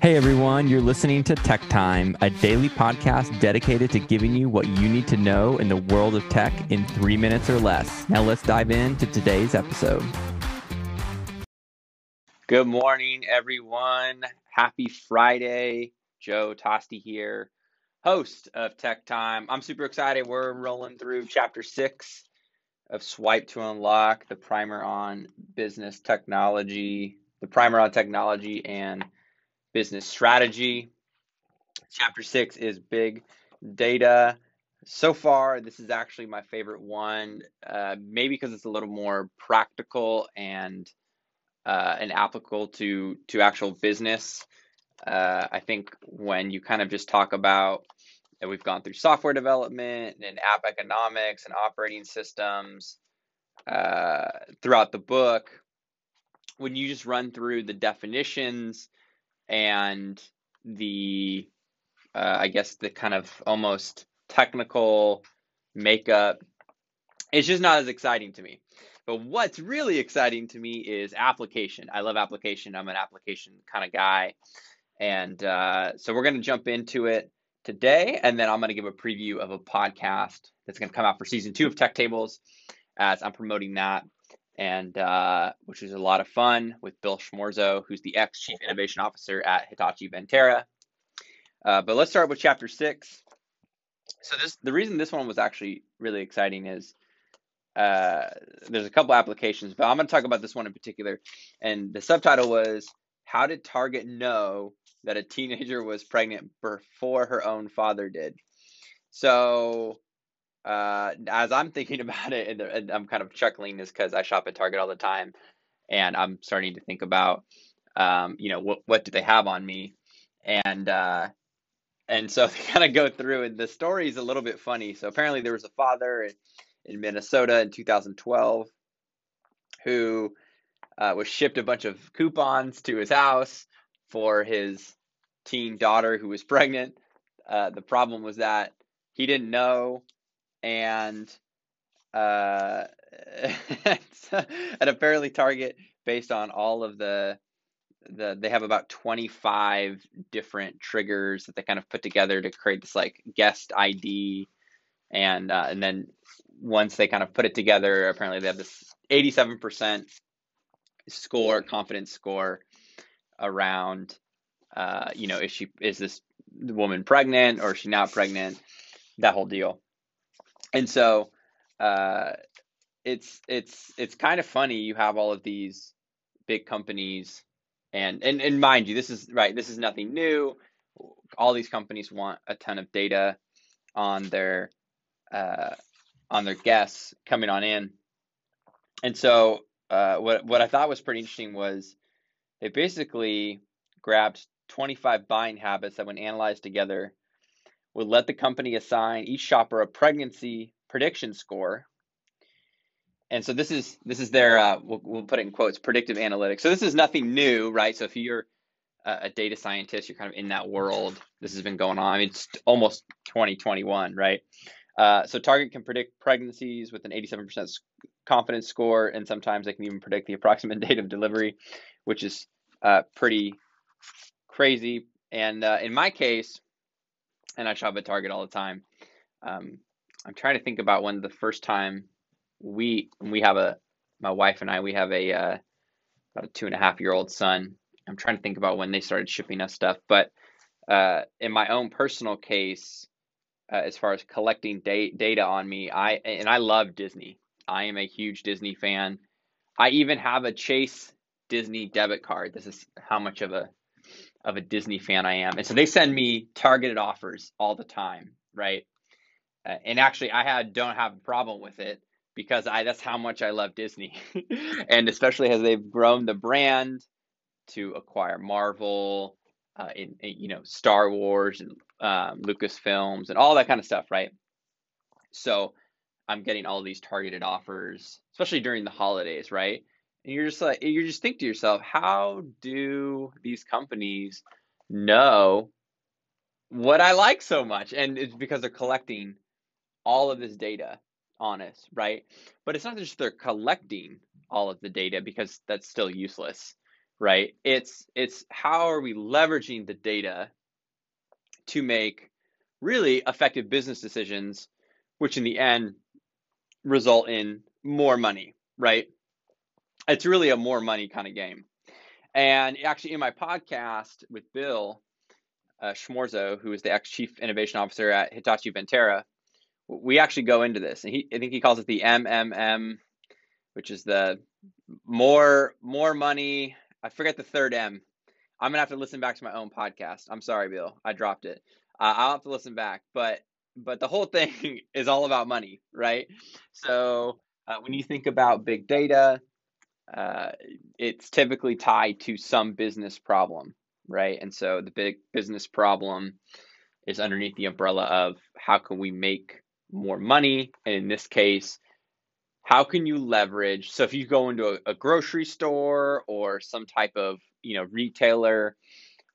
Hey everyone, you're listening to Tech Time, a daily podcast dedicated to giving you what you need to know in the world of tech in three minutes or less. Now let's dive into today's episode. Good morning, everyone. Happy Friday. Joe Toste here, host of Tech Time. I'm super excited. We're rolling through chapter six of Swipe to Unlock, the primer on business technology, the primer on technology and business strategy. Chapter six is big data. So far, this is actually my favorite one, uh, maybe because it's a little more practical and uh, and applicable to to actual business. Uh, I think when you kind of just talk about that we've gone through software development and app economics and operating systems uh, throughout the book, when you just run through the definitions and the uh, I guess the kind of almost technical makeup it's just not as exciting to me. But what's really exciting to me is application. I love application. I'm an application kind of guy. And uh, so we're going to jump into it today. And then I'm going to give a preview of a podcast that's going to come out for season two of Tech Tables as I'm promoting that and uh, which was a lot of fun with Bill Schmarzo, who's the ex chief innovation officer at Hitachi Vantara. Uh, but let's start with chapter six. So this the reason this one was actually really exciting is uh, there's a couple applications, but I'm going to talk about this one in particular. And the subtitle was "How did Target know that a teenager was pregnant before her own father did?" So uh, as I'm thinking about it, and, and I'm kind of chuckling, is because I shop at Target all the time, and I'm starting to think about, um, you know, what what do they have on me, and uh, and so they kind of go through, and the story is a little bit funny. So apparently there was a father in, in Minnesota in 2012 who uh, was shipped a bunch of coupons to his house for his teen daughter who was pregnant. Uh, the problem was that he didn't know and uh, at apparently Target, based on all of the the they have about 25 different triggers that they kind of put together to create this like guest ID, and uh, and then once they kind of put it together, apparently they have this 87% score, confidence score around, uh, you know, is she is this woman pregnant or is she not pregnant? That whole deal and so uh, it's it's it's kind of funny. You have all of these big companies, and and and mind you, this is right. This is nothing new. All these companies want a ton of data on their uh, on their guests coming on in, and so uh, what what I thought was pretty interesting was they basically grabbed 25 buying habits that when analyzed together would let the company assign each shopper a pregnancy prediction score. And so this is this is their uh, we'll, we'll put it in quotes predictive analytics. So this is nothing new, right? So if you're a data scientist, you're kind of in that world. This has been going on. I mean, it's almost 2021, right? Uh, so Target can predict pregnancies with an 87% confidence score, and sometimes they can even predict the approximate date of delivery, which is uh, pretty crazy. And uh, in my case, and I shop at Target all the time. Um, I'm trying to think about when the first time we we have a my wife and I we have a uh, about a two and a half year old son. I'm trying to think about when they started shipping us stuff, but uh, in my own personal case, uh, as far as collecting da- data on me, I and I love Disney. I am a huge Disney fan. I even have a Chase Disney debit card. This is how much of a of a Disney fan I am. And so they send me targeted offers all the time, right? Uh, and actually, I had don't have a problem with it because I that's how much I love Disney, and especially as they've grown the brand to acquire Marvel, uh, in, in, you know Star Wars and um, Lucasfilms and all that kind of stuff, right? So I'm getting all these targeted offers, especially during the holidays, right? And you're just like, you just think to yourself, how do these companies know what I like so much? And it's because they're collecting all of this data on us, right? But it's not just they're collecting all of the data because that's still useless, right? It's it's how are we leveraging the data to make really effective business decisions, which in the end result in more money, right? It's really a more money kind of game. And actually, in my podcast with Bill uh, Schmarzo, who is the ex chief innovation officer at Hitachi Vantara, we actually go into this, and he I think he calls it the MMM, which is the more more money. I forget the third M. I'm gonna have to listen back to my own podcast. I'm sorry, Bill, I dropped it. Uh, I'll have to listen back, but but the whole thing is all about money, right? So uh, when you think about big data, uh, it's typically tied to some business problem, right? And so the big business problem is underneath the umbrella of how can we make more money, and in this case, how can you leverage? So if you go into a, a grocery store or some type of you know retailer,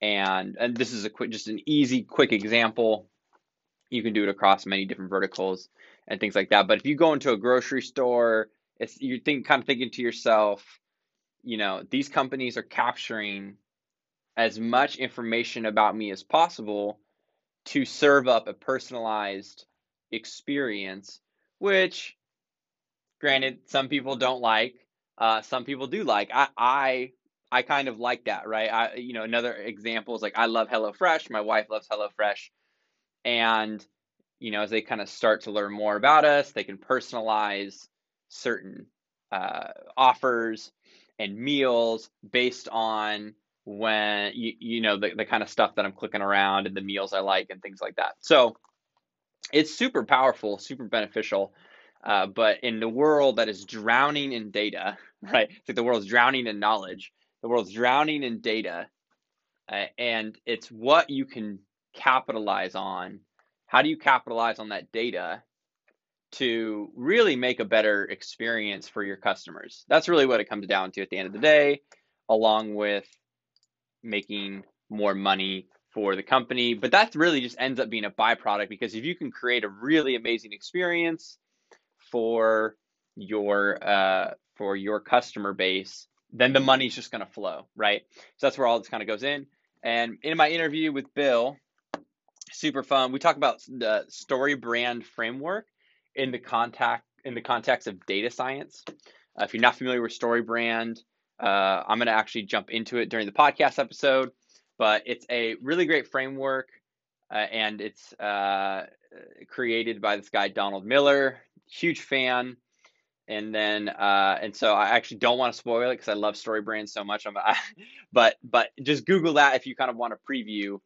and and this is a quick, just an easy, quick example. You can do it across many different verticals and things like that. But if you go into a grocery store it's you think kind of thinking to yourself, you know, these companies are capturing as much information about me as possible to serve up a personalized experience, which granted some people don't like, uh, some people do like. I I I kind of like that, right? I you know, another example is like I love HelloFresh, my wife loves HelloFresh. And you know, as they kind of start to learn more about us, they can personalize certain uh, offers and meals based on when you, you know the, the kind of stuff that I'm clicking around and the meals I like and things like that. So it's super powerful, super beneficial. Uh, but in the world that is drowning in data, right? It's like the world's drowning in knowledge. The world's drowning in data, uh, and it's what you can capitalize on. How do you capitalize on that data to really make a better experience for your customers. That's really what it comes down to at the end of the day, along with making more money for the company. But that really just ends up being a byproduct because if you can create a really amazing experience for your uh, for your customer base, then the money's just going to flow, right? So that's where all this kind of goes in. And in my interview with Bill, super fun. We talk about the StoryBrand framework in the contact in the context of data science. Uh, if you're not familiar with StoryBrand, uh, I'm going to actually jump into it during the podcast episode. But it's a really great framework, uh, and it's uh, created by this guy Donald Miller. Huge fan. And then, uh, and so I actually don't want to spoil it because I love StoryBrand so much. I'm, I, but but just Google that if you kind of want to preview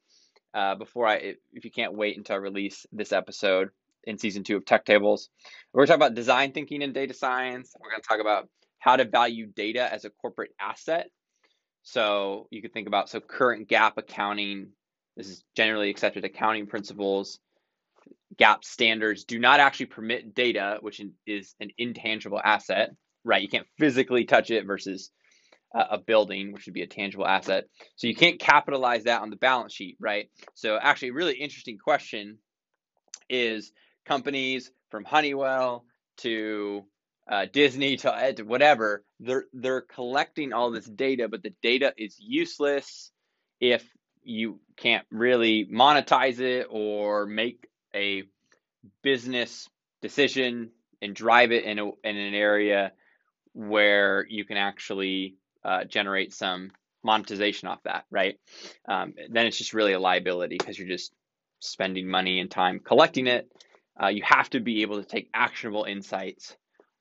uh, before I, if you can't wait until I release this episode in season two of Tech Tables. We're going to talk about design thinking and data science. We're going to talk about how to value data as a corporate asset. So you could think about so current GAAP accounting. This is generally accepted accounting principles. GAAP standards do not actually permit data, which is an intangible asset, right? You can't physically touch it versus a building, which would be a tangible asset. So you can't capitalize that on the balance sheet, right? So actually, really interesting question is companies from Honeywell to uh, Disney to, to whatever, they're they're collecting all this data, but the data is useless if you can't really monetize it or make a business decision and drive it in a, in an area where you can actually uh, generate some monetization off that, right? Um, then it's just really a liability because you're just spending money and time collecting it uh, you have to be able to take actionable insights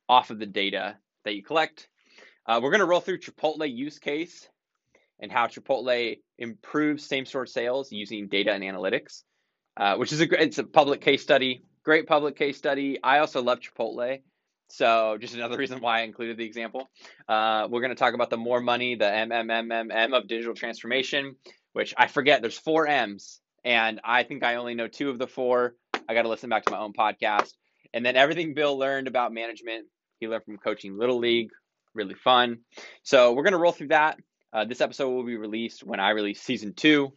off of the data that you collect. Uh, we're going to roll through Chipotle use case and how Chipotle improves same store sales using data and analytics, uh, which is a great, it's a public case study, great public case study. I also love Chipotle, so just another reason why I included the example. Uh, we're going to talk about the more money, the MMMMM of digital transformation, which I forget. There's four M's, and I think I only know two of the four. I got to listen back to my own podcast. And then everything Bill learned about management, he learned from coaching Little League, really fun. So we're going to roll through that. Uh, this episode will be released when I release season two.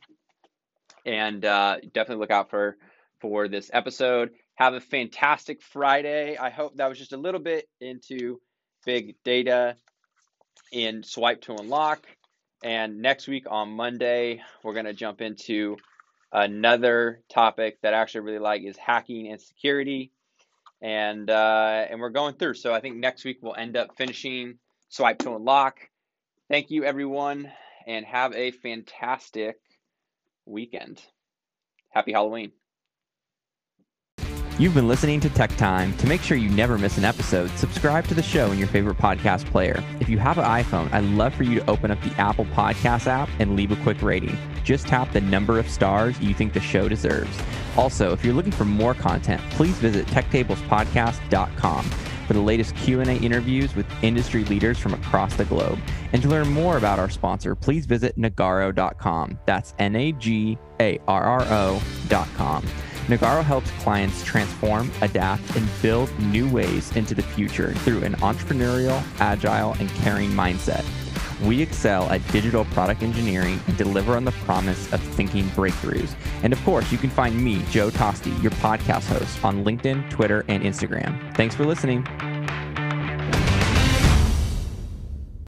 And uh, definitely look out for for this episode. Have a fantastic Friday. I hope that was just a little bit into big data in Swipe to Unlock. And next week on Monday, we're going to jump into another topic that I actually really like is hacking and security. And uh, and we're going through. So I think next week we'll end up finishing Swipe to Unlock. Thank you, everyone, and have a fantastic weekend. Happy Halloween. You've been listening to Tech Time. To make sure you never miss an episode, subscribe to the show in your favorite podcast player. If you have an iPhone, I'd love for you to open up the Apple Podcast app and leave a quick rating. Just tap the number of stars you think the show deserves. Also, if you're looking for more content, please visit techtablespodcast.com for the latest Q&A interviews with industry leaders from across the globe. And to learn more about our sponsor, please visit nagarro.com. That's N A G A R R O.com. Nagarro helps clients transform, adapt, and build new ways into the future through an entrepreneurial, agile, and caring mindset. We excel at digital product engineering and deliver on the promise of thinking breakthroughs. And of course, you can find me, Joe Toste, your podcast host, on LinkedIn, Twitter, and Instagram. Thanks for listening.